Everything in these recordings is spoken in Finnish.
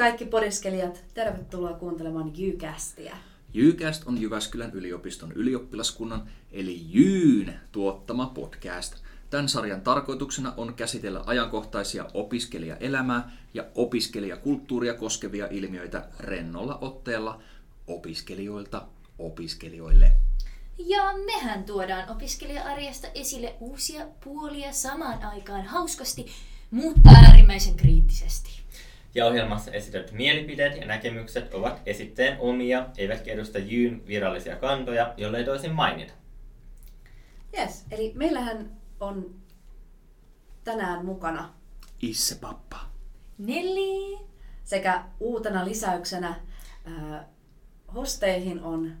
Kaikki podiskelijat! Tervetuloa kuuntelemaan Jykästiä. Jycast on Jyväskylän yliopiston ylioppilaskunnan eli Jyyn tuottama podcast. Tämän sarjan tarkoituksena on käsitellä ajankohtaisia opiskelijaelämää ja opiskelijakulttuuria koskevia ilmiöitä rennolla otteella opiskelijoilta opiskelijoille. Ja mehän tuodaan opiskelija-arjesta esille uusia puolia samaan aikaan hauskasti, mutta äärimmäisen kriittisesti. Ja ohjelmassa esitetyt mielipiteet ja näkemykset ovat esitteen omia, eivätkä edusta Jyn virallisia kantoja, jollei toisin mainita. Yes, eli meillähän on tänään mukana Isse pappa. Nelli! sekä uutena lisäyksenä ää, hosteihin on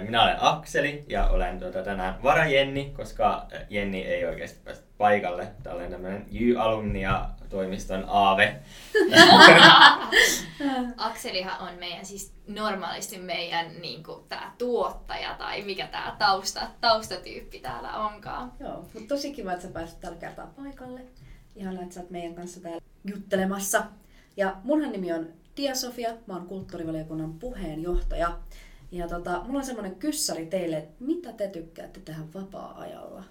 Minä olen Akseli ja olen tuota, tänään vara Jenni, koska Jenni ei oikeasti päästä paikalle. Tää olen tämmönen Jy-alumni ja toimiston aave. Akselihan on meidän siis normaalisti meidän niin kuin, tää tuottaja tai mikä tää tausta, taustatyyppi täällä onkaan. Joo, mutta tosi kiva, että sä pääsit tällä kertaa paikalle. Ihan että sä oot meidän kanssa täällä juttelemassa. Ja munhan nimi on Tia Sofia, mä oon kulttuurivaliokunnan puheenjohtaja. Ja tota, mulla on semmonen kyssäri teille, että mitä te tykkäätte tehdä vapaa-ajalla?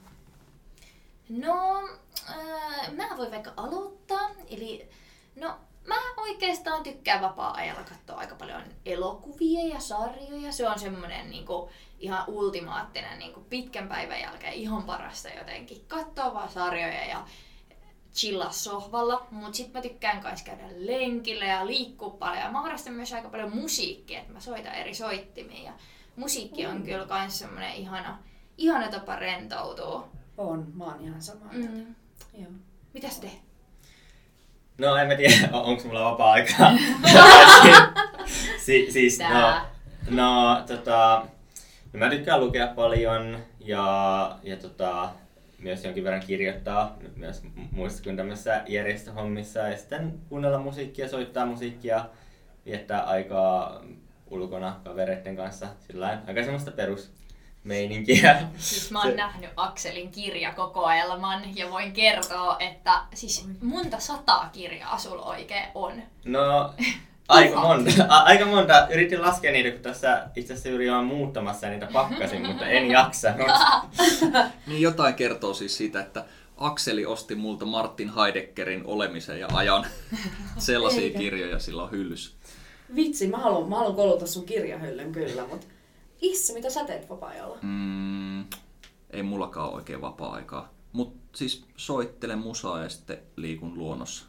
No, äh, mä voin vaikka aloittaa. Eli, no, mä oikeastaan tykkään vapaa-ajalla katsoa aika paljon elokuvia ja sarjoja. Se on semmonen niinku, ihan ultimaattinen niinku, pitkän päivän jälkeen ihan parasta jotenkin. Katsoa vaan sarjoja ja chillaa sohvalla, mutta sitten mä tykkään myös käydä lenkillä ja liikkua paljon. Ja mä harrastan myös aika paljon musiikkia, että mä soitan eri soittimia. Ja musiikki on kyllä myös semmoinen ihana, ihana tapa rentoutua. On, mä oon ihan samaa. Mm. Joo. Mitäs te? No en mä tiedä, on- onko mulla vapaa-aikaa. si- siis, no, Tää. no, tota, no mä tykkään lukea paljon ja, ja tota, myös jonkin verran kirjoittaa nyt myös mu- muissa kuin tämmöisissä järjestöhommissa ja sitten kuunnella musiikkia, soittaa musiikkia, viettää aikaa ulkona kavereiden kanssa, sillä aika semmoista perusmeininkiä. Siis mä oon nähnyt Akselin kirjakokoelman ja voin kertoa, että siis monta sataa kirjaa sulla oikein on. No, aika monta. A- aika monta. Yritin laskea niitä, kun tässä itse asiassa juuri olen muuttamassa ja niitä pakkasin, mutta en jaksanut. Niin jotain kertoo siis siitä, että Akseli osti multa Martin Heideggerin olemisen ja ajan sellaisia Eikä. kirjoja silloin hyllyssä. Vitsi, mä haluan, mä haluan kouluta sun kirjahyllyn kyllä, mutta Isse, mitä sä teet vapaa-ajalla? Mm, ei mullakaan oikein vapaa-aikaa. Mut siis soittelen musaa ja sitten liikun luonnossa.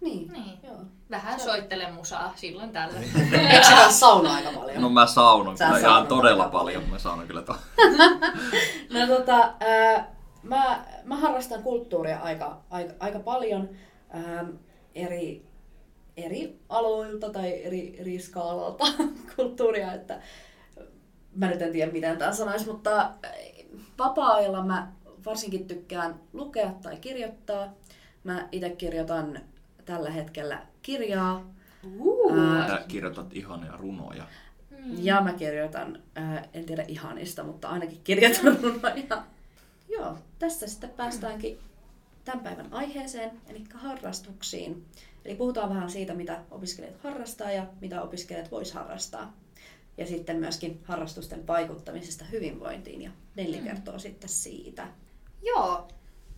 Niin, Niin. joo. Vähän soittele musaa silloin tällöin. Eikö sä saunaa aika paljon? No mä saunon Sä kyllä ihan todella aika paljon. Mä saunon kyllä to- No tota, ää, mä, mä harrastan kulttuuria aika, aika, aika paljon eri, eri aloilta tai eri, eri skaalalta kulttuuria, että mä nyt en tiedä miten tämä sanoisi, mutta vapaa-ajalla mä varsinkin tykkään lukea tai kirjoittaa. Mä itse kirjoitan tällä hetkellä kirjaa Uh. Ää, Tää kirjoitat ihania runoja. Ja mä kirjoitan, ää, en tiedä ihanista, mutta ainakin kirjoitan runoja. Joo, tässä sitten päästäänkin tämän päivän aiheeseen, eli harrastuksiin. Eli puhutaan vähän siitä, mitä opiskelijat harrastaa ja mitä opiskelijat vois harrastaa. Ja sitten myöskin harrastusten vaikuttamisesta hyvinvointiin, ja Nelli kertoo sitten siitä. Joo.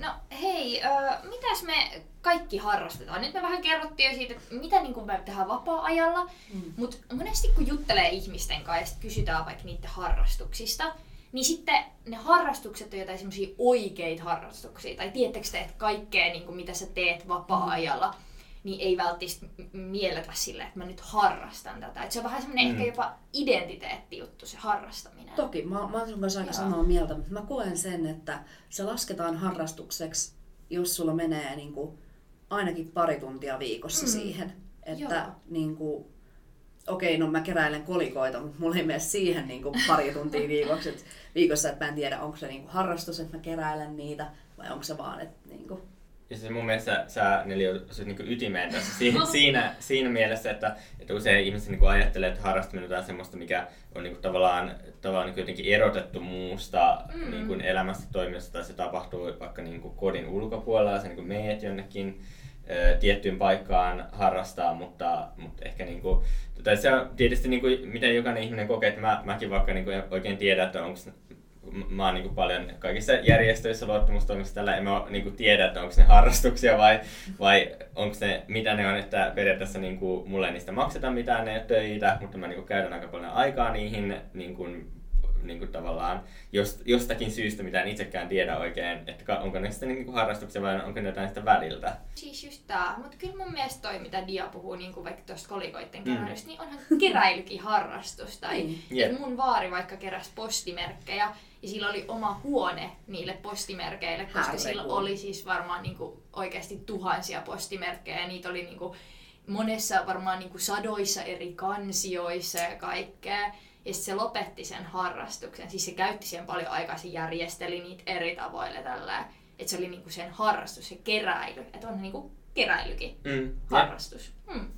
No hei, äh, mitäs me kaikki harrastetaan? Nyt me vähän kerrottiin jo siitä, että mitä niin me tehdään vapaa-ajalla, Mm. mutta monesti kun juttelee ihmisten kanssa ja kysytään vaikka niiden harrastuksista, niin sitten ne harrastukset on jotain semmoisia oikeita harrastuksia. Tai tiedättekö te, että kaikkea, niin kuin mitä sä teet vapaa-ajalla, niin ei välttämättä mielletä sille, että mä nyt harrastan tätä. Et se on vähän semmoinen Mm. ehkä jopa identiteettijuttu, se harrastaminen. Toki, mä, mä oon sun kanssa aika Joo. samaa mieltä, mutta mä koen sen, että se lasketaan harrastukseksi, jos sulla menee niin kuin ainakin pari tuntia viikossa Mm. siihen. Että Joo. niin kuin, okei, no mä keräilen kolikoita, mutta mulla ei mene siihen niin kuin pari tuntia viikossa, et, viikossa, että mä en tiedä, onko se niin kuin harrastus, että mä keräilen niitä, vai onko se vaan, että niin kuin, Ja siis mun mielestä sä Neli osut niinku ytimeen tässä siinä, siinä, siinä mielessä, että, että usein ihmiset niinku ajattelee, että harrastaminen on jotain semmoista, mikä on niinku tavallaan, tavallaan niinku jotenkin erotettu muusta Mm. niinku elämästä toiminnasta, tai se tapahtuu vaikka niinku kodin ulkopuolella, ja sä niinku meet jonnekin ö, tiettyyn paikkaan harrastaa, mutta, mutta ehkä niin kuin, tota, se on tietysti niin kuin, miten jokainen ihminen kokee, että mä, mäkin vaikka niin kuin oikein tiedä, että onko mä oon niin paljon kaikissa järjestöissä luottamustoimissa tällä, en mä niin kuin tiedä, että onko ne harrastuksia vai, vai onko ne, mitä ne on, että periaatteessa niin kuin, mulle ei niistä makseta mitään ne töitä, mutta mä niin kuin, käytän aika paljon aikaa niihin niin kuin, niin kuin tavallaan jost, jostakin syystä, mitä en itsekään tiedä oikein, että onko ne sitten niin kuin harrastuksia vai onko ne jotain sitä väliltä. Siis just tää, mutta kyllä mun mielestä toi, mitä Dia puhuu niin kuin vaikka tuosta keräilystä, mm. niin onhan keräilykin harrastus. Tai mm. yep. mun vaari vaikka keräsi postimerkkejä, ja sillä oli oma huone niille postimerkeille, koska Härre sillä oli siis varmaan niin kuin oikeasti tuhansia postimerkkejä, ja niitä oli niin kuin monessa varmaan niin kuin sadoissa eri kansioissa ja kaikkea. Ja sitten se lopetti sen harrastuksen. Siis se käytti siihen paljon aikaa, se järjesteli niitä eri tavoille tällä. Että se oli niinku sen harrastus, se keräily. Että on niinku keräilykin mm. harrastus. Mm.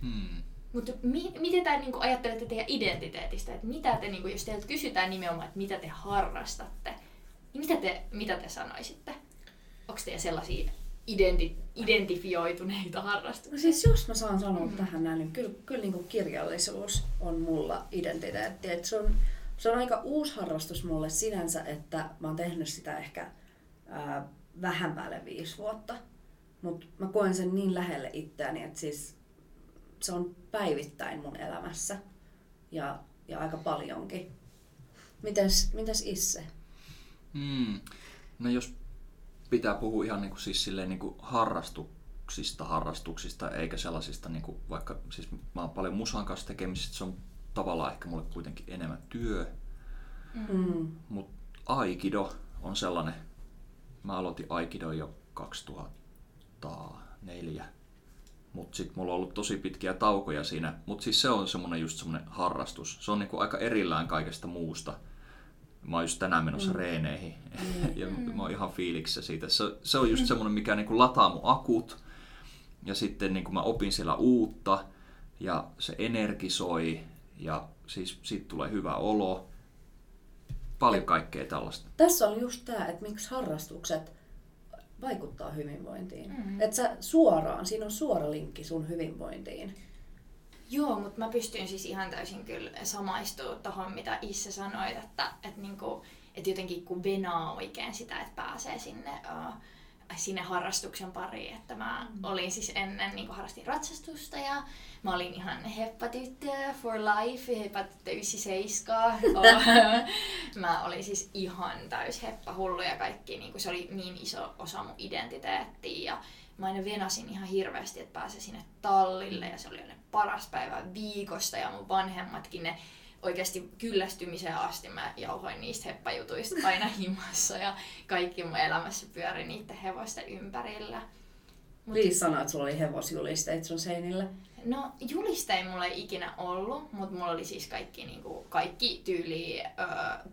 Hmm. Mutta mi- miten te niinku ajattelette teidän identiteetistä? Että mitä te, niinku, jos teiltä kysytään nimenomaan, että mitä te harrastatte, niin mitä te, mitä te sanoisitte? Onko teillä sellaisia identi- identifioituneita harrastuksia? No siis jos mä saan sanoa mm-hmm. tähän näin, niin kyllä, kyllä niin kuin kirjallisuus on mulla identiteetti. Et se, on, se on aika uusi harrastus mulle sinänsä, että mä oon tehnyt sitä ehkä ää, vähän päälle viisi vuotta. Mutta mä koen sen niin lähelle itseäni, että siis se on päivittäin mun elämässä ja, ja aika paljonkin. Mites, mites Isse? Mm. No jos pitää puhua ihan niin kuin, siis silleen, niin kuin harrastuksista, harrastuksista, eikä sellaisista, niin kuin, vaikka siis mä oon paljon musan kanssa tekemisissä, se on tavallaan ehkä mulle kuitenkin enemmän työ. Mm. Mutta Aikido on sellainen, mä aloitin Aikido jo 2004, mutta sitten mulla on ollut tosi pitkiä taukoja siinä. Mutta siis se on semmoinen just semmoinen harrastus. Se on niinku aika erillään kaikesta muusta mä oon just tänään menossa mm. reeneihin mm. ja mä oon ihan fiiliksissä siitä. Se, se on just mm. semmoinen, mikä niin kuin lataa mun akut ja sitten niin kuin mä opin siellä uutta ja se energisoi ja siis siitä tulee hyvä olo. Paljon kaikkea tällaista. Tässä on just tämä, että miksi harrastukset vaikuttaa hyvinvointiin. Mm. Että sä suoraan, siinä on suora linkki sun hyvinvointiin. Joo, mutta mä pystyn siis ihan täysin kyllä samaistumaan tuohon, mitä Isse sanoi, että, että, niinku, että jotenkin kun venaa oikein sitä, että pääsee sinne, uh, sinne harrastuksen pariin. Että mä mm. olin siis ennen, niin harrastin ratsastusta ja mä olin ihan heppatyttö for life, heppatyttö 97. mä olin siis ihan täys heppahullu ja kaikki, niin se oli niin iso osa mun identiteettiä. Ja mä aina venasin ihan hirveästi, että pääsin sinne tallille ja se oli aina paras päivä viikosta ja mun vanhemmatkin ne oikeasti kyllästymiseen asti mä jauhoin niistä heppajutuista aina himassa ja kaikki mun elämässä pyöri niiden hevosten ympärillä. Mut Viisi sanaa, että sulla oli hevosjulisteet sun seinillä. No juliste ei mulla ei ikinä ollut, mutta mulla oli siis kaikki, niinku, kaikki tyyli öö,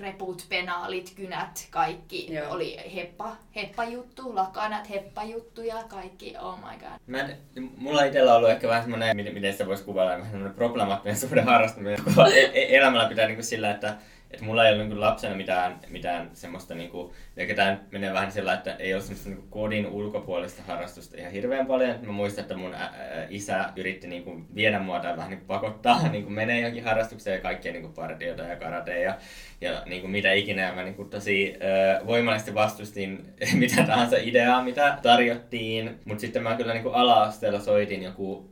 reput, penaalit, kynät, kaikki Joo. oli heppa, heppajuttu, lakanat, heppajuttuja, kaikki, oh my god. Mä en, mulla itsellä on ollut ehkä vähän semmoinen, miten, miten sitä voisi kuvailla, semmoinen problemaattinen suhde harrastaminen. E-, e- elämällä pitää niin kuin sillä, että että mulla ei ollut niin lapsena mitään, mitään semmoista, niin kuin, ehkä tämä menee vähän sillä, että ei ole semmoista niin kodin ulkopuolista harrastusta ihan hirveän paljon. Mä muistan, että mun ä, isä yritti niin kuin, viedä mua tai vähän niin kuin, pakottaa niin kuin, menee johonkin harrastukseen ja kaikkia niin kuin, partiota ja karatea ja, ja niin kuin, mitä ikinä. Ja mä niin kuin, tosi äh, voimallisesti vastustin mitä tahansa ideaa, mitä tarjottiin. Mutta sitten mä kyllä niin kuin, ala-asteella soitin joku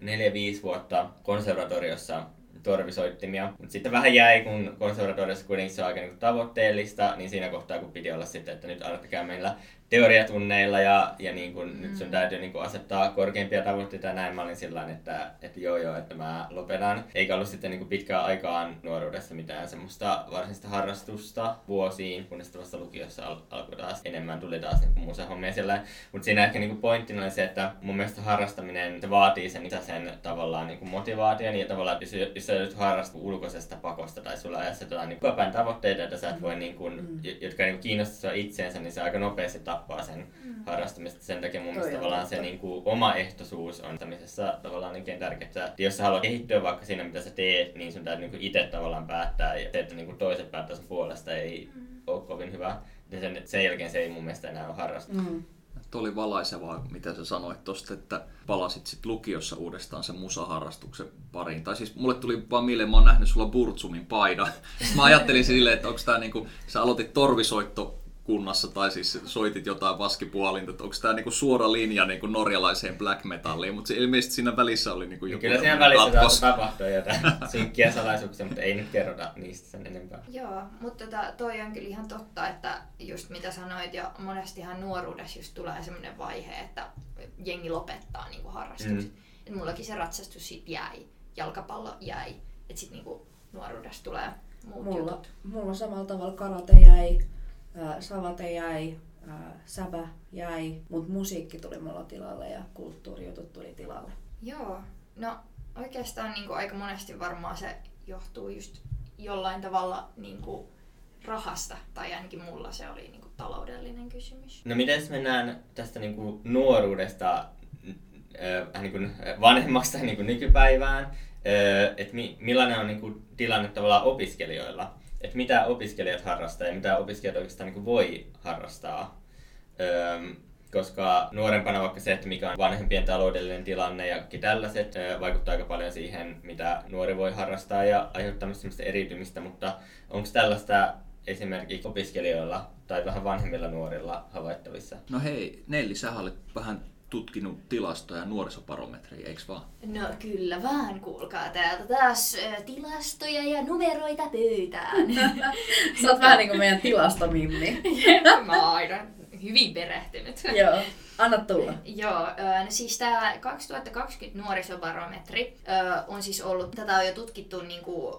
4-5 vuotta konservatoriossa torvisoittimia. Mutta sitten vähän jäi, kun konservatoriossa kuitenkin se on aika niin tavoitteellista, niin siinä kohtaa kun piti olla sitten, että nyt aloittakaa meillä teoriatunneilla ja, ja niin kun, mm. nyt sun täytyy niin kun asettaa korkeimpia tavoitteita ja näin. Mä olin sillä että, että joo joo, että mä lopetan. Eikä ollut sitten niin pitkään aikaan nuoruudessa mitään semmoista varsinaista harrastusta vuosiin, kunnes vasta lukiossa al- alkoi taas enemmän, tuli taas niin musahommia siellä. Mutta siinä ehkä niin pointtina oli se, että mun mielestä harrastaminen se vaatii sen, sen tavallaan niin motivaation ja tavallaan, jos, jos sä nyt harrastat ulkoisesta pakosta tai sulla asetetaan niin päin tavoitteita, että sä et voi, niin kun, mm. jotka niin kiinnostaa itseensä, niin se aika nopeasti tappaa sen mm. harrastamista. Sen takia mun mielestä tavallaan se niin kuin, oma ehtoisuus on tämmöisessä tavallaan niin tärkeää. Jos sä haluat kehittyä vaikka siinä, mitä sä teet, niin sun täytyy niin itse tavallaan päättää. Ja se, että niin kuin toiset päättää sun puolesta, ei mm. ole kovin hyvä. Ja sen, sen jälkeen se ei mun mielestä enää ole harrastus. Mm. Tuo oli valaisevaa, mitä sä sanoit tuosta, että palasit sit lukiossa uudestaan sen musaharrastuksen pariin. Tai siis mulle tuli vaan mieleen, mä oon nähnyt sulla Burtsumin paidan. Mä ajattelin silleen, että onko tää niinku, sä aloitit torvisoitto kunnassa tai siis soitit jotain vaskipuolinta, että onko tämä niinku suora linja niinku norjalaiseen black metalliin, mutta ilmeisesti siinä välissä oli niinku joku Kyllä siinä välissä katkos. tapahtui jotain synkkiä salaisuuksia, mutta ei nyt kerrota niistä sen enempää. Joo, mutta tota, toi on kyllä ihan totta, että just mitä sanoit, ja monestihan nuoruudessa just tulee semmoinen vaihe, että jengi lopettaa niinku harrastukset. Mm. Et mullakin se ratsastus sit jäi, jalkapallo jäi, että sitten niinku nuoruudessa tulee muut mulla, jutut. Mulla samalla tavalla karate jäi, Savate jäi, Säbä jäi, mutta musiikki tuli mulla tilalle ja kulttuurijutut tuli tilalle. Joo, no oikeastaan niin kuin aika monesti varmaan se johtuu just jollain tavalla niin kuin rahasta, tai ainakin mulla se oli niin kuin taloudellinen kysymys. No miten mennään tästä niin kuin nuoruudesta äh, niin kuin vanhemmasta niin kuin nykypäivään, äh, että mi, millainen on niin kuin tilanne tavallaan opiskelijoilla? Että mitä opiskelijat harrastaa ja mitä opiskelijat oikeastaan niin voi harrastaa. Öö, koska nuorempana vaikka se, että mikä on vanhempien taloudellinen tilanne ja kaikki tällaiset vaikuttaa aika paljon siihen, mitä nuori voi harrastaa ja aiheuttaa myös eriytymistä, mutta onko tällaista esimerkiksi opiskelijoilla tai vähän vanhemmilla nuorilla havaittavissa? No hei, Nelli, sä olet vähän tutkinut tilastoja nuorisoparometria, eikö vaan? No kyllä vaan, kuulkaa täältä taas tilastoja ja numeroita pöytään. Sä oot vähän niin kuin meidän tilastomimmi. Mä oon aina hyvin perehtynyt. Joo. Anna tulla. Joo, no siis tämä 2020 nuorisobarometri on siis ollut, tätä on jo tutkittu niin kuin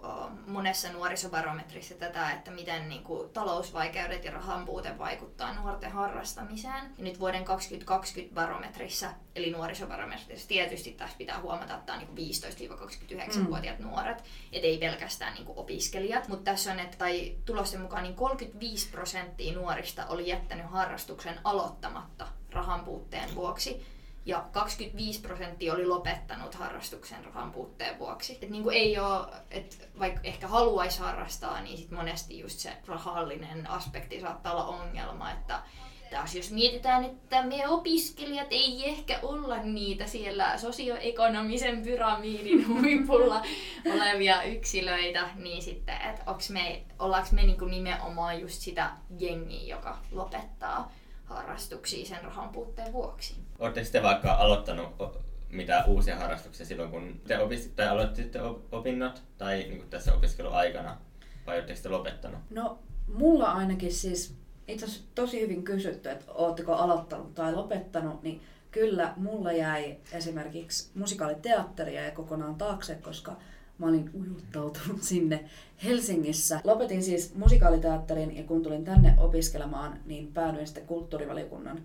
monessa nuorisobarometrissa tätä, että miten niin kuin talousvaikeudet ja rahan puute vaikuttaa nuorten harrastamiseen. Ja nyt vuoden 2020 barometrissa, eli nuorisobarometrissa, tietysti tässä pitää huomata, että tämä on niin 15-29-vuotiaat mm. nuoret, et ei pelkästään niin kuin opiskelijat. Mutta tässä on, että tai tulosten mukaan niin 35 prosenttia nuorista oli jättänyt harrastuksen aloittamatta rahan puutteen vuoksi. Ja 25 prosenttia oli lopettanut harrastuksen rahan puutteen vuoksi. Et niin kuin ei ole, että vaikka ehkä haluaisi harrastaa, niin sit monesti just se rahallinen aspekti saattaa olla ongelma, että taas jos mietitään, että me opiskelijat ei ehkä olla niitä siellä sosioekonomisen pyramidin huipulla olevia yksilöitä, niin sitten, että me, ollaanko me niinku nimenomaan just sitä jengiä, joka lopettaa harrastuksia sen rahan puutteen vuoksi. Oletteko te vaikka aloittanut mitä uusia harrastuksia silloin, kun te opistit, tai aloititte opinnot tai niin kuin tässä opiskeluaikana, vai oletteko te lopettanut? No, mulla ainakin siis itse asiassa tosi hyvin kysytty, että ootteko aloittanut tai lopettanut, niin kyllä mulla jäi esimerkiksi musikaaliteatteria ja kokonaan taakse, koska mä olin ujuttautunut sinne Helsingissä. Lopetin siis musikaaliteatterin ja kun tulin tänne opiskelemaan, niin päädyin sitten kulttuurivaliokunnan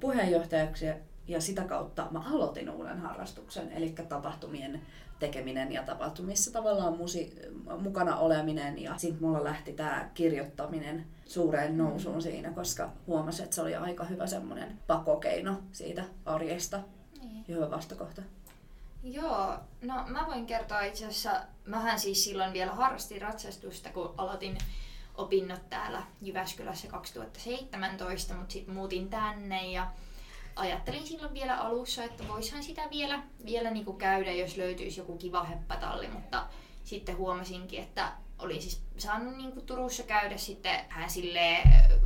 puheenjohtajaksi ja sitä kautta mä aloitin uuden harrastuksen, eli tapahtumien tekeminen ja tapahtumissa tavallaan musi- mukana oleminen ja sitten mulla lähti tämä kirjoittaminen suureen nousuun siinä, koska huomasin, että se oli aika hyvä semmoinen pakokeino siitä arjesta niin. hyvä vastakohta. Joo, no mä voin kertoa itse asiassa, mähän siis silloin vielä harrastin ratsastusta, kun aloitin opinnot täällä Jyväskylässä 2017, mutta sitten muutin tänne ja ajattelin silloin vielä alussa, että voisihan sitä vielä, vielä niinku käydä, jos löytyisi joku kiva heppatalli, mutta sitten huomasinkin, että olin siis saanut niin kuin Turussa käydä sitten hän sille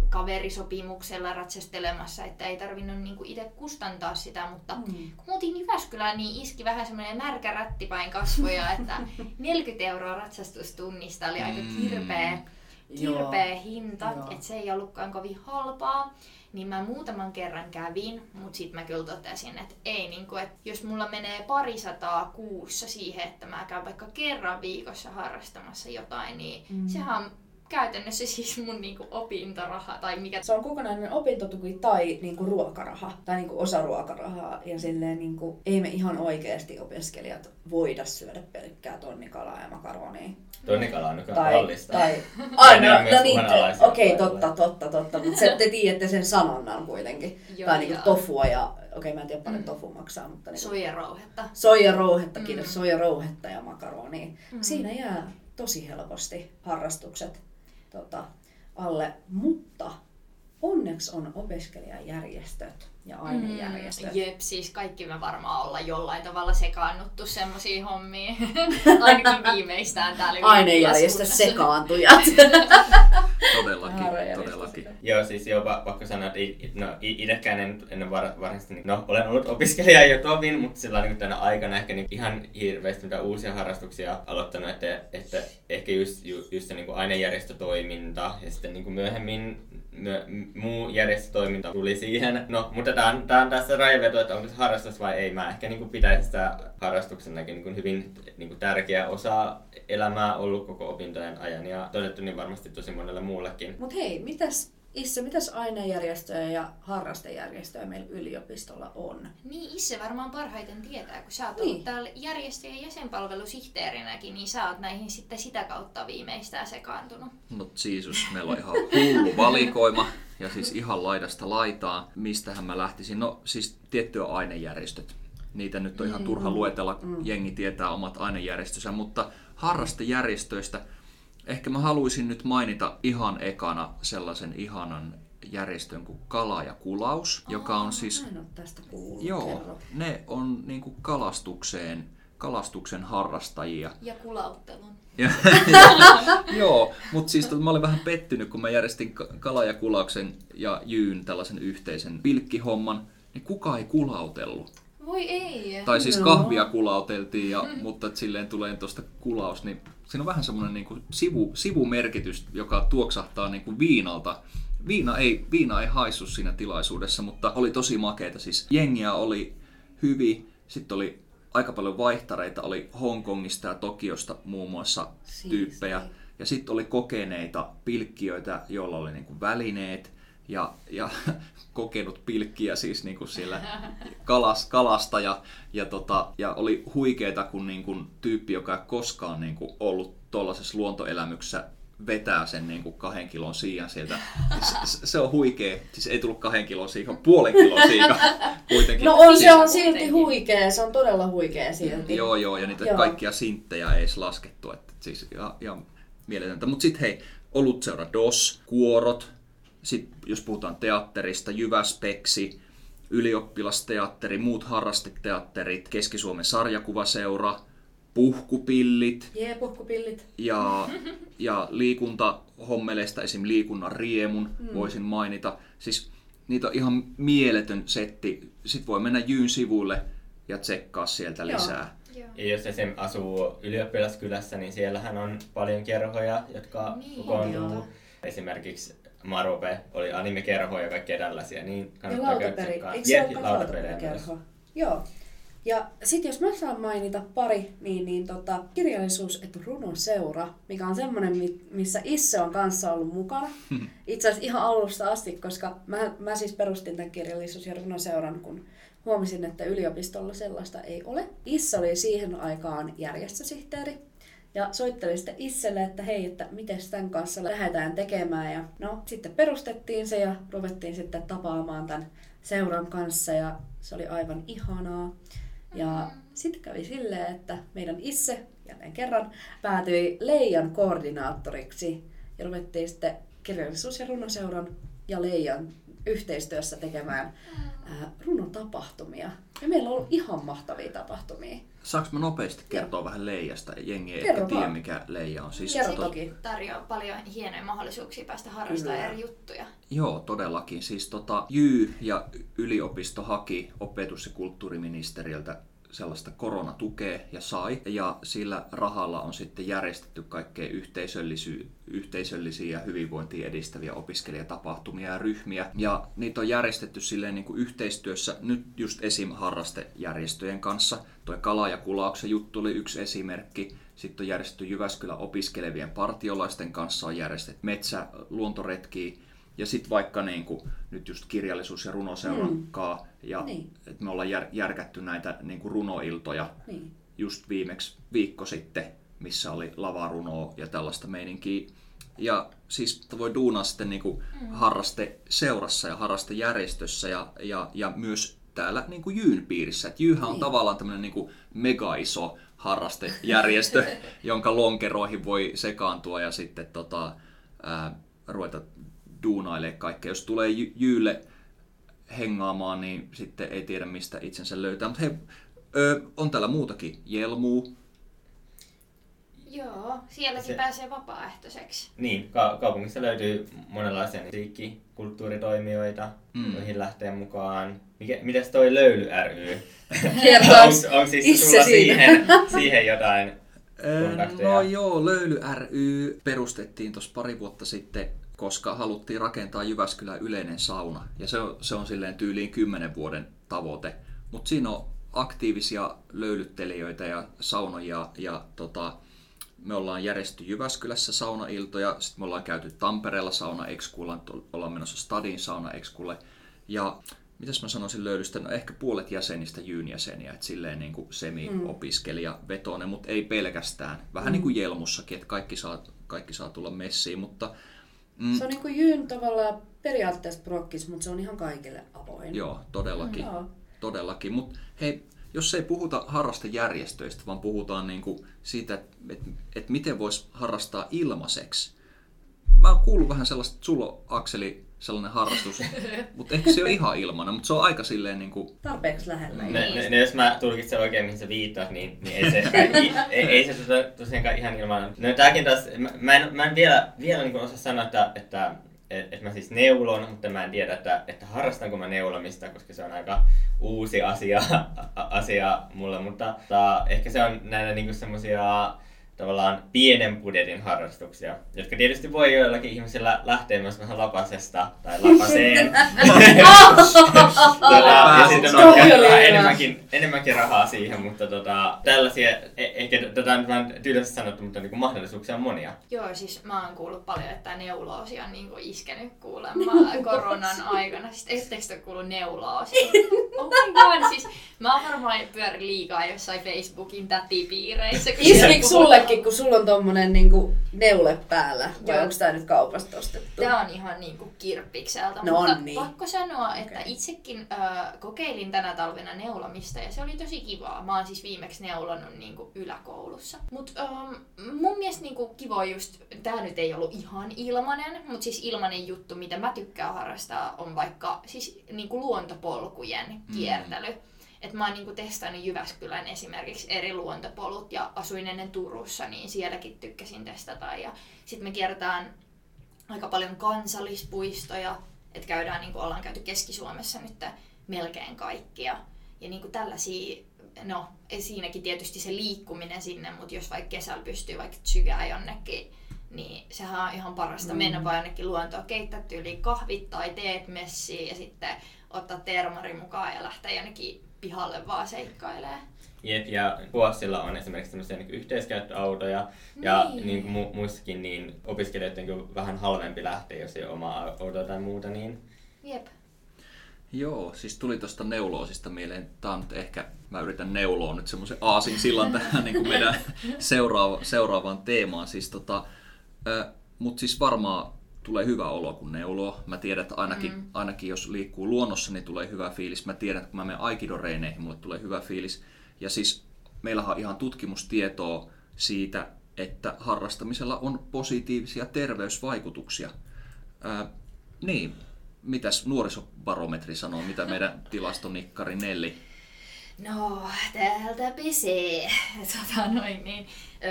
kaverisopimuksella ratsastelemassa, että ei tarvinnut niin kuin itse kustantaa sitä, mutta mm. kun muutin Jyväskylään, niin iski vähän semmoinen märkä rättipäin kasvoja, että 40 euroa ratsastustunnista oli aika mm. kirpeä, kirpeä hinta, että se ei ollutkaan kovin halpaa niin mä muutaman kerran kävin, mutta sitten mä kyllä totesin, että ei, niin kuin, että jos mulla menee parisataa kuussa siihen, että mä käyn vaikka kerran viikossa harrastamassa jotain, niin mm. sehän on käytännössä siis mun niinku opintoraha tai mikä... Se on kokonainen opintotuki tai niinku ruokaraha tai niinku osa ruokarahaa ja silleen niinku, ei me ihan oikeasti opiskelijat voida syödä pelkkää tonnikalaa ja makaronia. Tonnikala on nykyään tai, kallista. Tai, ai, no, no niin, okei, okay, totta, totta, totta, mutta se, te tiedätte sen sanonnan kuitenkin. Joo, tai niinku tofua ja, okei okay, mä en tiedä paljon mm. tofu maksaa, mutta... Niinku, soijarouhetta. Soijarouhetta, kiitos, mm. soijarouhetta ja makaronia. Mm. Siinä jää tosi helposti harrastukset tota, alle, mutta onneksi on opiskelijajärjestöt, ja ainejärjestöt. Mm, jep, siis kaikki me varmaan olla jollain tavalla sekaannuttu semmoisiin hommiin. Ainakin viimeistään täällä Ainejärjestö sekaantujat. todellakin, todellakin. Joo, siis joo, pakko sanoa, että it, no, itsekään en, en var, varsinaisesti, niin, no olen ollut opiskelija jo tovin, mutta sillä niin tänä aikana ehkä niin ihan hirveästi mitä uusia harrastuksia aloittanut, että, että ehkä just, just, just se niin ainejärjestötoiminta ja sitten niin myöhemmin muu järjestötoiminta tuli siihen. No, mutta tämä on, tää on tässä rajaveto, että onko se harrastus vai ei. Mä ehkä niin kuin pitäisin sitä harrastuksenakin niin hyvin niin kuin tärkeä osa elämää ollut koko opintojen ajan ja todettu niin varmasti tosi monelle muullekin. Mutta hei, mitäs Isse, mitäs ainejärjestöjä ja harrastejärjestöjä meillä yliopistolla on? Niin, Isse varmaan parhaiten tietää, kun sä oot niin. ollut täällä järjestöjen jäsenpalvelusihteerinäkin, niin sä oot näihin sitten sitä kautta viimeistään sekaantunut. No Jeesus, meillä on ihan hullu valikoima ja siis ihan laidasta laitaa. Mistähän mä lähtisin? No siis tiettyä ainejärjestöt. Niitä nyt on ihan turha mm. luetella, mm. jengi tietää omat ainejärjestönsä, mutta harrastejärjestöistä – Ehkä mä haluaisin nyt mainita ihan ekana sellaisen ihanan järjestön kuin Kala ja Kulaus, oh, joka on siis... Mä en ole tästä kuullut. Joo, kerro. ne on niinku kalastukseen, kalastuksen harrastajia. Ja kulauttelun. Joo, mutta siis mä olin vähän pettynyt, kun mä järjestin Kala ja Kulauksen ja Jyyn tällaisen yhteisen pilkkihomman, niin kuka ei kulautellut. Voi ei. Tai siis kahvia kulauteltiin, ja, mutta silleen tulee tuosta kulaus, niin siinä on vähän semmoinen niin kuin sivu, sivumerkitys, joka tuoksahtaa niin kuin viinalta. Viina ei, viina ei haissu siinä tilaisuudessa, mutta oli tosi makeita. Siis jengiä oli hyvin, sitten oli aika paljon vaihtareita, oli Hongkongista ja Tokiosta muun muassa Siisti. tyyppejä. Ja sitten oli kokeneita pilkkiöitä, joilla oli niin kuin välineet ja, ja kokenut pilkkiä siis niin kuin siellä kalas, kalasta ja, ja, tota, ja oli huikeeta, kun niin kuin tyyppi, joka ei koskaan niin kuin ollut tuollaisessa luontoelämyksessä vetää sen niin kuin kahden kilon siian sieltä. Se, se on huikea. Siis ei tullut kahden kilon siika, puolen kilon siika kuitenkin. No on, se on silti huikea. Se on todella huikea silti. Joo, joo. Ja niitä joo. kaikkia sinttejä ei edes laskettu. Että siis ihan, ihan mieletöntä. Mutta sitten hei, olutseura DOS, kuorot, sitten jos puhutaan teatterista, Jyväspeksi, ylioppilasteatteri, muut harrasteteatterit, Keski-Suomen sarjakuvaseura, puhkupillit. Jee, puhkupillit. Ja, ja liikuntahommeleista esim. liikunnan riemun mm. voisin mainita. Siis niitä on ihan mieletön setti. Sitten voi mennä Jyyn sivuille ja tsekkaa sieltä Joo. lisää. Ja jos esim. asuu ylioppilaskylässä, niin siellähän on paljon kerhoja, jotka niin, kokoontuu. Esimerkiksi Marope oli animekerho ja kaikkea tällaisia, niin kannattaa käydä tsekkaa. Eikö se ole lautapelikerho? Joo. Ja sitten jos mä saan mainita pari, niin, niin tota, kirjallisuus- että runoseura, mikä on semmoinen, missä Isse on kanssa ollut mukana. Itse asiassa ihan alusta asti, koska mä, mä siis perustin tämän kirjallisuus- ja runoseuran, kun huomasin, että yliopistolla sellaista ei ole. Isse oli siihen aikaan järjestösihteeri ja soittelin sitten itselle, että hei, että miten tämän kanssa lähdetään tekemään. Ja no, sitten perustettiin se ja ruvettiin sitten tapaamaan tämän seuran kanssa ja se oli aivan ihanaa. Ja sitten kävi silleen, että meidän Isse jälleen kerran päätyi Leijan koordinaattoriksi ja ruvettiin sitten kirjallisuus- ja runoseuran ja Leijan yhteistyössä tekemään ää, runotapahtumia. Ja meillä on ollut ihan mahtavia tapahtumia. Saanko mä nopeasti kertoa ja. vähän Leijasta? Jengi ei ehkä tiedä, mikä Leija on. Siis Kerro toki. tarjoaa paljon hienoja mahdollisuuksia päästä harrastamaan eri juttuja. Joo, todellakin. Siis tota, Jy ja yliopisto haki opetus- ja kulttuuriministeriöltä sellaista koronatukea ja sai. Ja sillä rahalla on sitten järjestetty kaikkea yhteisöllisiä ja hyvinvointia edistäviä opiskelijatapahtumia ja ryhmiä. Ja niitä on järjestetty silleen niin kuin yhteistyössä nyt just esim. harrastejärjestöjen kanssa. Tuo Kala ja Kulauksen juttu oli yksi esimerkki. Sitten on järjestetty Jyväskylän opiskelevien partiolaisten kanssa, on järjestetty metsä, luontoretkiä ja sitten vaikka niin kuin, nyt just kirjallisuus- ja runoseuran mm. ja niin. että me ollaan jär, järkätty näitä niin kuin runoiltoja niin. just viimeksi viikko sitten, missä oli lavarunoa ja tällaista meininkiä. Ja siis voi duunaa sitten niin kuin mm. harraste seurassa ja harraste järjestössä ja, ja, ja myös täällä niin kuin Jyyn piirissä. Et Jyyhän on niin. tavallaan tämmöinen niin kuin mega iso harrastejärjestö, jonka lonkeroihin voi sekaantua ja sitten tota, ää, ruveta duunailee kaikkea. Jos tulee Jyylle hengaamaan, niin sitten ei tiedä mistä itsensä löytää. Mutta hei, ö, on täällä muutakin. Jelmuu, Joo, sielläkin Se- se... pääsee vapaaehtoiseksi. Niin, ka- kaupungissa löytyy monenlaisia musiikki- kulttuuritoimijoita, Mm. joihin lähtee mukaan. Mikä, mitäs toi Löyly ry? Kertaus Onko siis itse sulla siihen, siihen jotain? No joo, Löyly ry perustettiin tuossa pari vuotta sitten, koska haluttiin rakentaa Jyväskylän yleinen sauna. Ja se on, se on silleen tyyliin 10 vuoden tavoite. Mutta siinä on aktiivisia löylyttelijöitä ja saunojia ja tota, me ollaan järjestetty Jyväskylässä saunailtoja, sitten me ollaan käyty Tampereella sauna ekskulla, ollaan menossa Stadin sauna ekskulle. Ja mitäs mä sanoisin löydystä, no ehkä puolet jäsenistä jyyn jäseniä, että silleen niin kuin semi-opiskelija vetoinen, mutta ei pelkästään. Vähän niin kuin Jelmussakin, että kaikki saa, kaikki saa tulla messiin, mutta mm, Se on niin kuin Jyn tavallaan periaatteessa prokkis, mutta se on ihan kaikille avoin. joo, todellakin. Joo. Todellakin, mutta hei, jos ei puhuta harrastejärjestöistä, vaan puhutaan niinku siitä, että et, et miten voisi harrastaa ilmaiseksi. Mä oon kuullut vähän sellaista, että sulla Akseli sellainen harrastus, mutta ehkä se on ihan ilmainen, mutta se on aika silleen niinku, Tarpeeksi lähellä. Ne, ne, ne, jos mä tulkitsen oikein, mihin sä viittaat, niin, niin ei se, ei, ei, ei se tota, tosiaankaan ihan ilman. No tääkin taas, mä, mä en, mä en vielä, vielä niin osaa sanoa, että, että että että mä siis neulon, mutta mä en tiedä, että, että harrastanko mä neulomista, koska se on aika uusi asia, a- asia mulle, mutta, mutta ehkä se on näitä niinku semmosia tavallaan pienen budjetin harrastuksia, jotka tietysti voi joillakin ihmisillä lähteä myös vähän lapasesta tai lapaseen. tota, ja sitten on enemmänkin, enemmänkin rahaa siihen, mutta tota, tällaisia, e- ehkä tätä on vähän tyylisesti sanottu, mutta niin mahdollisuuksia on monia. Joo, siis mä oon kuullut paljon, että neuloosi on niinku iskenyt kuulemma koronan aikana. Siis ettekö te kuullut neuloosi? Oh my god, siis mä varmaan pyörin liikaa jossain Facebookin tätipiireissä. Iskikö puhutaan. Sullekin, kun sulla on tommonen niinku neule päällä? Vai Joo. onko tää nyt kaupasta ostettu? Tämä on ihan niinku kirppikseltä, No mutta on niin. pakko sanoa, että Okei. itsekin ö, kokeilin tänä talvena neulomista ja se oli tosi kivaa. Mä oon siis viimeksi neulonut niinku yläkoulussa. Mut ö, mun mielestä niinku kiva on just, tää nyt ei ollut ihan ilmanen, mutta siis ilmanen juttu, mitä mä tykkään harrastaa, on vaikka siis niinku luontopolkujen kiertely. Et mä oon niinku testannut Jyväskylän esimerkiksi eri luontopolut ja asuin ennen Turussa, niin sielläkin tykkäsin testata. Ja sitten me kierretään aika paljon kansallispuistoja, että käydään, niin kuin ollaan käyty Keski-Suomessa nyt melkein kaikkia. Ja niin kuin tällaisia, no siinäkin tietysti se liikkuminen sinne, mutta jos vaikka kesällä pystyy vaikka tsygää jonnekin, niin sehän on ihan parasta. Mm. Mennä vaan jonnekin luontoon, keittää tyyliin kahvit tai teet messiin ja sitten ottaa termari mukaan ja lähteä jonnekin pihalle vaan seikkailemaan. Jep, ja Puossilla on esimerkiksi tämmöisiä niin yhteiskäyttöautoja, ja Niin. niin kuin mu- muissakin, niin opiskelijoiden on vähän halvempi lähteä, jos ei ole omaa autoa tai muuta, niin Jep. Joo, siis tuli tuosta neuloosista mieleen. Tämä on nyt ehkä, mä yritän neuloa nyt semmoisen aasin sillan tähän niin kuin meidän seuraava, seuraavaan teemaan. Siis tota, Mutta siis varmaan tulee hyvä olo, kun neuloo. Mä tiedän, että ainakin, mm. ainakin jos liikkuu luonnossa, niin tulee hyvä fiilis. Mä tiedän, että kun mä menen Aikido-reeneihin, mulle tulee hyvä fiilis. Ja siis meillähän on ihan tutkimustietoa siitä, että harrastamisella on positiivisia terveysvaikutuksia. Ää, niin, mitäs nuorisobarometri sanoo, mitä meidän tilastonikkari Nelli? No, täältä pesee. Tota, noin, niin.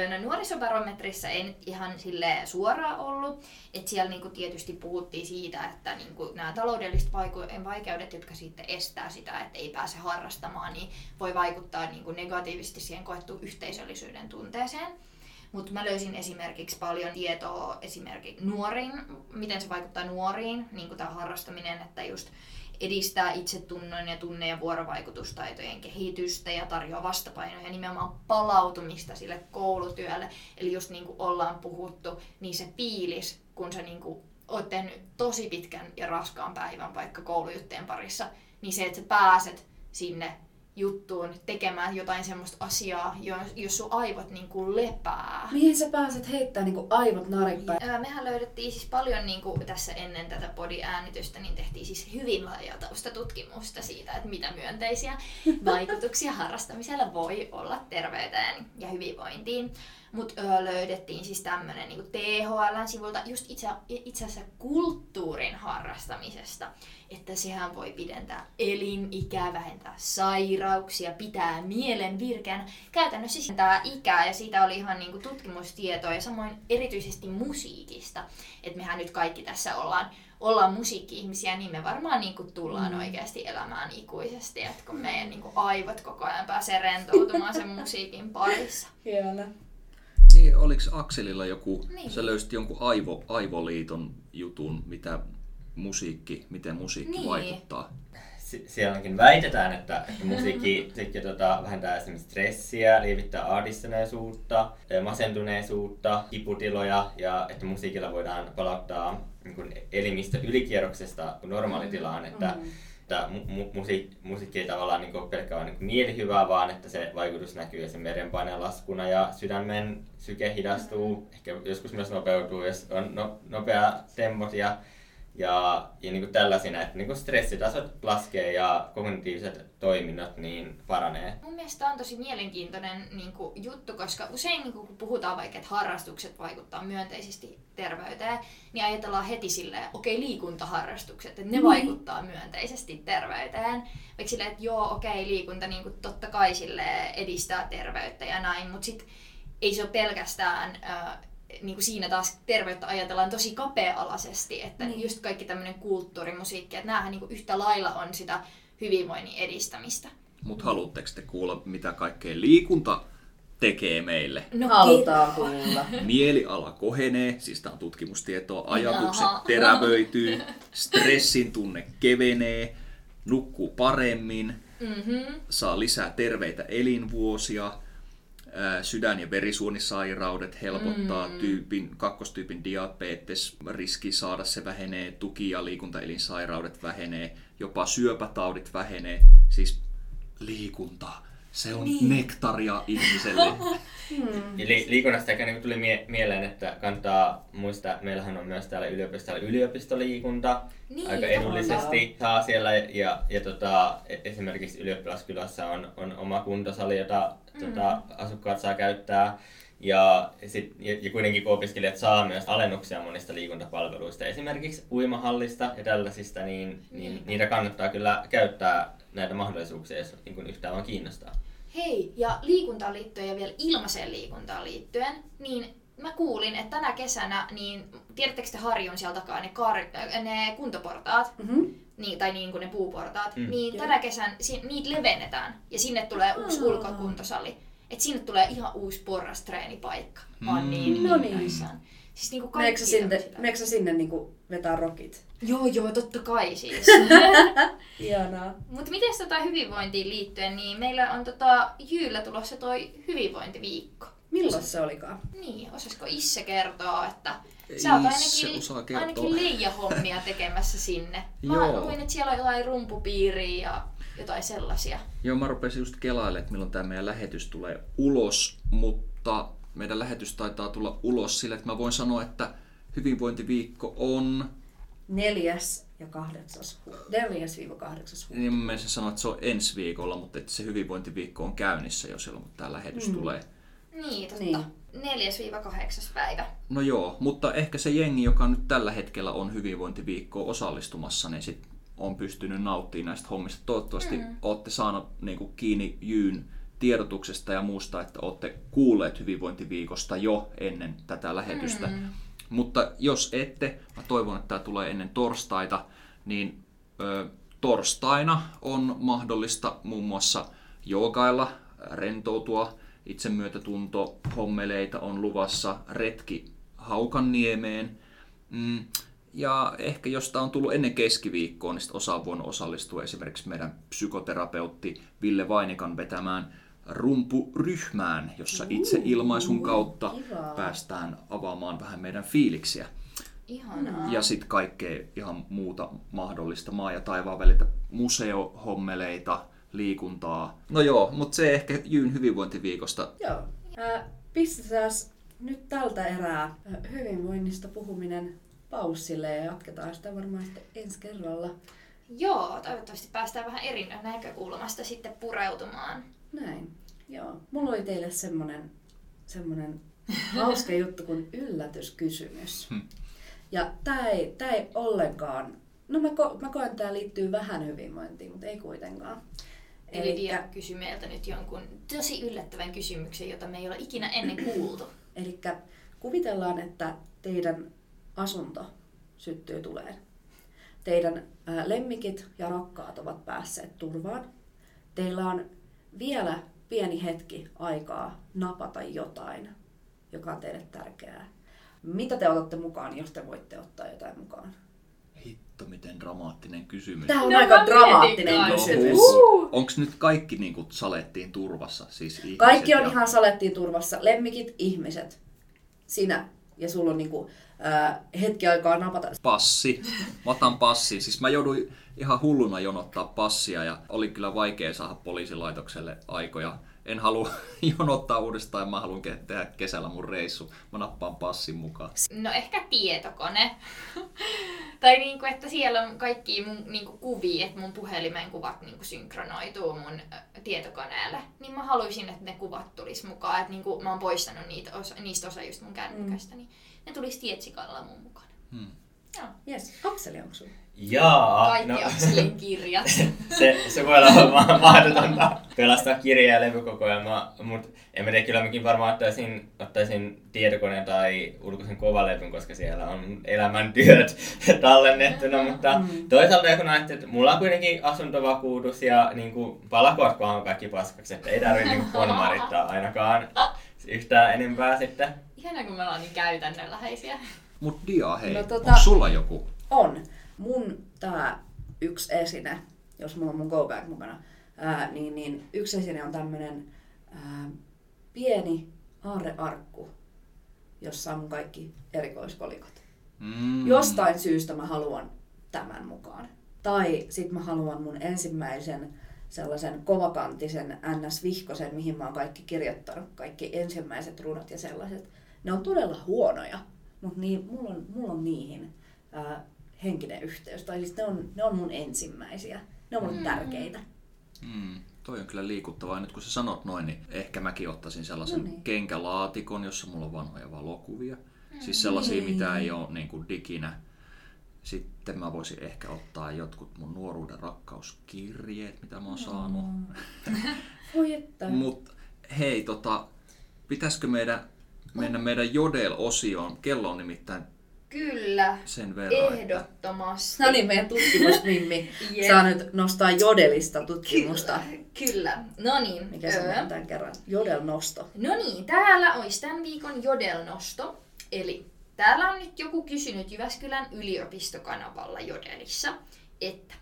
No, nuorisobarometrissa ei nyt ihan sille suoraan ollut. Et siellä niinku tietysti puhuttiin siitä, että niinku nämä taloudelliset vaikeudet, jotka sitten estää sitä, että ei pääse harrastamaan, niin voi vaikuttaa niinku negatiivisesti siihen koettuun yhteisöllisyyden tunteeseen. Mutta mä löysin esimerkiksi paljon tietoa esimerkiksi nuoriin, miten se vaikuttaa nuoriin, niin tämä harrastaminen, että just edistää itsetunnon ja tunne- ja vuorovaikutustaitojen kehitystä ja tarjoaa vastapainoja ja nimenomaan palautumista sille koulutyölle. Eli just niin kuin ollaan puhuttu, niin se fiilis, kun sä niin kuin oot tehnyt tosi pitkän ja raskaan päivän vaikka koulujuttujen parissa, niin se, että sä pääset sinne juttuun tekemään jotain semmoista asiaa, jos, jos sun aivot niin kuin lepää. Mihin sä pääset heittää niinku aivot narikkaan? Öö, Mehän löydettiin siis paljon niin kuin tässä ennen tätä podiäänitystä, niin tehtiin siis hyvin laajaa tutkimusta siitä, että mitä myönteisiä vaikutuksia harrastamisella voi olla terveyteen ja hyvinvointiin. Mutta löydettiin siis tämmöinen niin THL-sivulta just itse, itse asiassa kulttuurin harrastamisesta, että sehän voi pidentää elinikää, vähentää sairauksia, pitää mielen virkeän. Käytännössä siis tämä ikää ja siitä oli ihan niin kuin tutkimustietoa ja samoin erityisesti musiikista. Että mehän nyt kaikki tässä ollaan ollaan musiikki-ihmisiä, niin me varmaan niin kuin tullaan mm. oikeasti elämään ikuisesti, että kun meidän niin kuin aivot koko ajan pääsee rentoutumaan sen musiikin parissa. Hieno. Niin, oliko Akselilla joku, Niin. sä löysit jonkun aivo, aivoliiton jutun, mitä musiikki, miten musiikki Niin. vaikuttaa? Si- sielläkin väitetään, että, että musiikki, musiikki tota, vähentää esimerkiksi stressiä, lievittää ahdistuneisuutta, masentuneisuutta, kiputiloja ja että musiikilla voidaan palauttaa niin kuin elimistö ylikierroksesta normaalitilaan, että, Mm. Että mu- mu- musiik- musiikki ei tavallaan niin ole pelkkää niin mielihyvää, vaan että se vaikutus näkyy esimerkiksi verenpaineen laskuna ja sydämen syke hidastuu, ehkä joskus myös nopeutuu, jos on no, nopea tempot ja ja, ja niin kuin tällaisina, että niin kuin stressitasot laskee ja kognitiiviset toiminnot niin paranee. Mun mielestä tää on tosi mielenkiintoinen niin kuin, juttu, koska usein niin kuin, kun puhutaan vaikka, että harrastukset vaikuttaa myönteisesti terveyteen, niin ajatellaan heti silleen, okei okay, liikuntaharrastukset, että ne Niin. vaikuttaa myönteisesti terveyteen. Vaikka silleen, että joo, okei, okay, liikunta niin kuin, totta kai silleen, edistää terveyttä ja näin, mutta sit ei se ole pelkästään äh, niin kuin siinä taas terveyttä ajatellaan tosi kapea-alaisesti, että Niin. niin. just kaikki tämmöinen kulttuurimusiikki, että näähän niin kuin yhtä lailla on sitä hyvinvoinnin edistämistä. Mutta haluatteko te kuulla, mitä kaikkea liikunta tekee meille? No, Halutaan kuulla. Mieliala kohenee, siis tämä on tutkimustietoa, ajatukset Jaha. terävöityy, stressin tunne kevenee, nukkuu paremmin, Mm-hmm. saa lisää terveitä elinvuosia, sydän- ja verisuonisairaudet helpottaa, Mm. tyypin, kakkostyypin diabetes, riski saada se vähenee, tuki- ja liikuntaelinsairaudet vähenee, jopa syöpätaudit vähenee, siis liikunta, se on Niin. nektaria ihmiselle. Mm. Ja li- liikunnasta ehkä niin tuli mie- mieleen, että kannattaa muistaa, että meillähän on myös täällä yliopistolla yliopistoliikunta Niin, aika edullisesti saa siellä ja, ja tota, e- esimerkiksi ylioppilaskylässä on, on oma kuntosali, jota Mm. tota, asukkaat saa käyttää. Ja, sit, ja, ja kuitenkin kun opiskelijat saa myös alennuksia monista liikuntapalveluista, esimerkiksi uimahallista ja tällaisista, niin, niin Niin. niitä kannattaa kyllä käyttää näitä mahdollisuuksia, jos niin kuin yhtään vaan kiinnostaa. Hei, ja liikuntaan liittyen ja vielä ilmaiseen liikuntaan liittyen, niin mä kuulin, että tänä kesänä, niin tiedättekö te Harjun sieltä takaa ne, kar- ne kuntoportaat, Mm-hmm. niin, tai niin kuin ne puuportaat, Mm. mm. niin tänä kesän si- niitä levennetään ja sinne tulee uusi Aa. ulkokuntosali. Et sinne tulee ihan uusi porrastreenipaikka. Mä oon Mm. niin, No niin, niin. Siis niinku kaikki sinne, sä sinne niinku vetää rokit? Joo, joo, totta kai siis. Ihanaa. Mutta miten tota hyvinvointiin liittyen, niin meillä on tota Jyyllä tulossa toi hyvinvointiviikko. Milloin se olikaan? Niin, osaisiko Isse kertoa, että sä oot ainakin, osaa kertoa. ainakin leijahommia tekemässä sinne. Mä Joo. luin, että siellä on jotain rumpupiiriä ja jotain sellaisia. Joo, mä rupesin just kelailemaan, että milloin tämä meidän lähetys tulee ulos, mutta meidän lähetys taitaa tulla ulos sillä, että mä voin sanoa, että hyvinvointiviikko on, Neljäs ja kahdeksas hu- Neljäs viiva kahdeksas hu- niin mä menisin sanoa, että se on ensi viikolla, mutta että se hyvinvointiviikko on käynnissä jo silloin, kun tämä lähetys Mm. tulee. Niin, totta. Niin. Niin. 4-8 päivä. No joo, mutta ehkä se jengi, joka nyt tällä hetkellä on hyvinvointiviikkoon osallistumassa, niin sit on pystynyt nauttimaan näistä hommista. Toivottavasti mm. olette saanut niin kuin, kiinni Jyyn tiedotuksesta ja muusta, että olette kuulleet hyvinvointiviikosta jo ennen tätä lähetystä. Mm. Mutta jos ette, mä toivon, että tämä tulee ennen torstaita, niin ö, torstaina on mahdollista muun muassa joogailla, rentoutua, itsemyötätunto, hommeleita on luvassa, retki Haukanniemeen. Mm, ja ehkä jos tämä on tullut ennen keskiviikkoa, niin osa on voinut osallistua esimerkiksi meidän psykoterapeutti Ville Vainikan vetämään rumpuryhmään, jossa itse ilmaisun kautta kivaa. päästään avaamaan vähän meidän fiiliksiä. Ihanaa. Ja sitten kaikkea ihan muuta mahdollista maa ja taivaan väliltä museohommeleita, liikuntaa. No joo, mutta se ehkä Jyyn hyvinvointiviikosta. Joo. Äh, pistetään nyt tältä erää hyvinvoinnista puhuminen paussille ja jatketaan sitä varmaan sitten ensi kerralla. Joo, toivottavasti päästään vähän eri näkökulmasta sitten pureutumaan. Näin. Joo. Mulla oli teille semmonen, semmonen hauska juttu kuin yllätyskysymys. Hmm. Ja tämä ei, tää ei ollenkaan, no mä, ko, mä koen, että tämä liittyy vähän hyvinvointiin, mutta ei kuitenkaan. Eli Dia kysyi meiltä nyt jonkun tosi yllättävän kysymyksen, jota me ei ole ikinä ennen kuultu. Eli kuvitellaan, että teidän asunto syttyy tuleen. Teidän ää, lemmikit ja rakkaat ovat päässeet turvaan. Teillä on vielä pieni hetki aikaa napata jotain, joka on teille tärkeää. Mitä te otatte mukaan, jos te voitte ottaa jotain mukaan? Hitto, miten dramaattinen kysymys. Tämä on No aika dramaattinen No, kysymys. huh. Onks nyt kaikki niinku salettiin turvassa? Siis Kaikki on ja... ihan salettiin turvassa. Lemmikit, ihmiset. Sinä. Ja sulla on niinku, ää, hetki aikaa napata. passi. Mä otan passin. Siis mä jouduin ihan hulluna jonottaa passia ja oli kyllä vaikea saada poliisilaitokselle aikoja. En halua jonottaa uudestaan, mä haluan tehdä kesällä mun reissu. Mä nappaan passin mukaan. No ehkä tietokone. tai niinku, että siellä on kaikki mun niinku, kuvia, että mun puhelimen kuvat niinku, synkronoituu mun tietokoneelle. Niin mä haluaisin, että ne kuvat tulis mukaan. Että niinku, mä oon poistanut niitä osa, niistä osa just mun kännykästä. Niin ne tulis tietsikalla mun mukana. Hmm. Joo. Yes. Akseli, onko sulla? Jaa, Kaikki no. Akselin kirjat. se, se voi olla ma- mahdotonta pelastaa kirja- ja levykokoelma, mutta en mä tiedä, kyllä mäkin varmaan ottaisin, ottaisin tietokoneen tai ulkoisen kovalevyn, koska siellä on elämäntyöt tallennettuna, mutta Mm. toisaalta kun ajattelee, että mulla on kuitenkin asuntovakuutus ja niin kuin, on kaikki paskaksi, että ei tarvitse niin konmarittaa ainakaan yhtään enempää sitten. Ihanaa, kun me ollaan niin käytännönläheisiä. Mut Dia, hei, No tota- tota... onko sulla joku? On. Mun tää yksi esine, jos mulla on mun go bag mukana, ää, niin, niin yksi esine on tämmönen ää, pieni aarrearkku, jossa on mun kaikki erikoiskolikot. Mm. Jostain syystä mä haluan tämän mukaan. Tai sit mä haluan mun ensimmäisen sellaisen kovakantisen NS-vihkosen, mihin mä oon kaikki kirjoittanut, kaikki ensimmäiset runot ja sellaiset. Ne on todella huonoja, mutta niin, mulla, on, mulla on niihin ää, henkinen yhteys. Tai siis ne on, ne on mun ensimmäisiä. Ne on mulle Mm. tärkeitä. Mm, toi on kyllä liikuttavaa. Nyt kun sä sanot noin, niin ehkä mäkin ottaisin sellaisen No niin. kenkälaatikon, jossa mulla on vanhoja valokuvia. Siis sellaisia, mitä ei ole niin kuin diginä. Sitten mä voisin ehkä ottaa jotkut mun nuoruuden rakkauskirjeet, mitä mä oon saanut. Voi että. Mut hei, tota, pitäisikö meidän mennä meidän Jodel-osioon? Kello on nimittäin Kyllä, sen verran, että ehdottomasti. No niin, meidän tutkimusmimmi Jep. saa nyt nostaa Jodelista tutkimusta. Kyllä, kyllä. No niin. Mikä se öö. on tämän kerran? Jodel-nosto. No niin, täällä olisi tämän viikon Jodel-nosto. Eli täällä on nyt joku kysynyt Jyväskylän yliopistokanavalla Jodelissa, että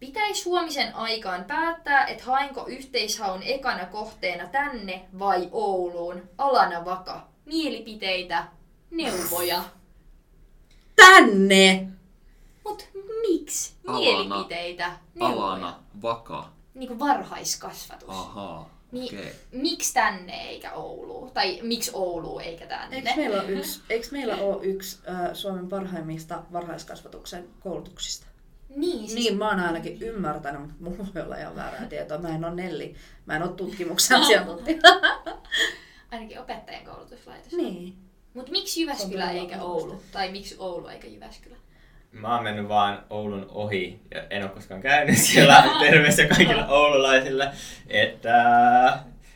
pitäisi huomisen aikaan päättää, että hainko yhteishaun ekana kohteena tänne vai Ouluun. Alana vaka. Mielipiteitä, neuvoja. Tänne! Mut miksi? Alana. Mielipiteitä, neuvoja. Alana, vaka. Niin kuin varhaiskasvatus. Ahaa, Niin, okei. Miksi tänne eikä Ouluun? Tai miksi Oulu eikä tänne? Eikö meillä ole yksi, eikö meillä ole yksi äh, Suomen parhaimmista varhaiskasvatuksen koulutuksista? Niin, siis Niin, mä oon ainakin ymmärtänyt, mutta mulla voi olla ihan väärää tietoa. Mä en ole Nelli, mä en ole tutkimuksen asiantuntija. ainakin opettajan koulutuslaitos. niin. Mutta miksi Jyväskylä eikä todella Oulu? Tai miksi Oulu eikä Jyväskylä? Mä oon mennyt vaan Oulun ohi ja en ole koskaan käynyt siellä. Terveisiä kaikille oululaisille. Että,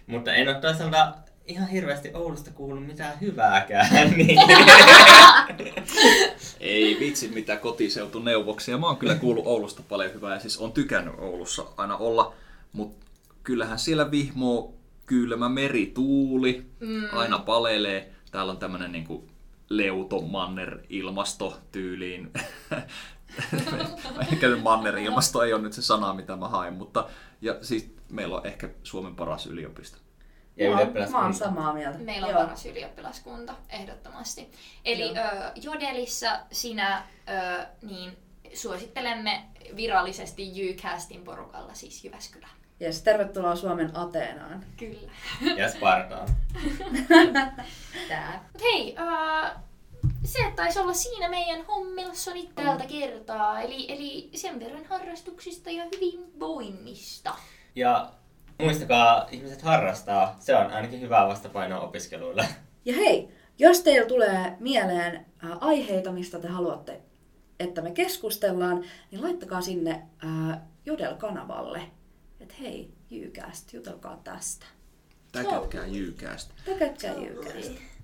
mutta en ole toisaalta ihan hirveästi Oulusta kuullut mitään hyvääkään. Niin. Ei vitsi mitä kotiseutuneuvoksia. Mä oon kyllä kuullut Oulusta paljon hyvää ja siis on tykännyt Oulussa aina olla. Mutta kyllähän siellä vihmoo kylmä merituuli, Mm. aina palelee. Täällä on tämmönen niinku leuto manner ilmasto tyyliin. ehkä manner ilmasto ei ole nyt se sana mitä mä haen, mutta ja siis meillä on ehkä Suomen paras yliopisto. Ja mä, oon, mä oon samaa mieltä. Meillä on Joo. paras ylioppilaskunta, ehdottomasti. Eli Joo. ö, Jodelissa sinä ö, niin suosittelemme virallisesti Jycastin porukalla siis Jyväskylään. Yes, tervetuloa Suomen Ateenaan. Kyllä. Ja Spartaan. Tää. Mut hei, ö, se taisi olla siinä meidän hommelsonit tältä kertaa. Eli, eli sen verran harrastuksista ja hyvinvoinnista. Ja muistakaa, ihmiset harrastaa. Se on ainakin hyvää vastapainoa opiskeluille. Ja hei, jos teillä tulee mieleen ää, aiheita, mistä te haluatte, että me keskustellaan, niin laittakaa sinne ää, Jodel-kanavalle, että hei, Jyykäst, jutelkaa tästä. Täkätkää jyykästä. Täkätkää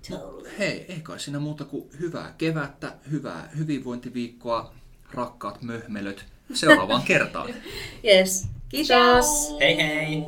Totally. Hei, ei kai siinä muuta kuin hyvää kevättä, hyvää hyvinvointiviikkoa, rakkaat möhmelöt. Seuraavaan kertaan. Yes. Kiitos. Hei Hei hei.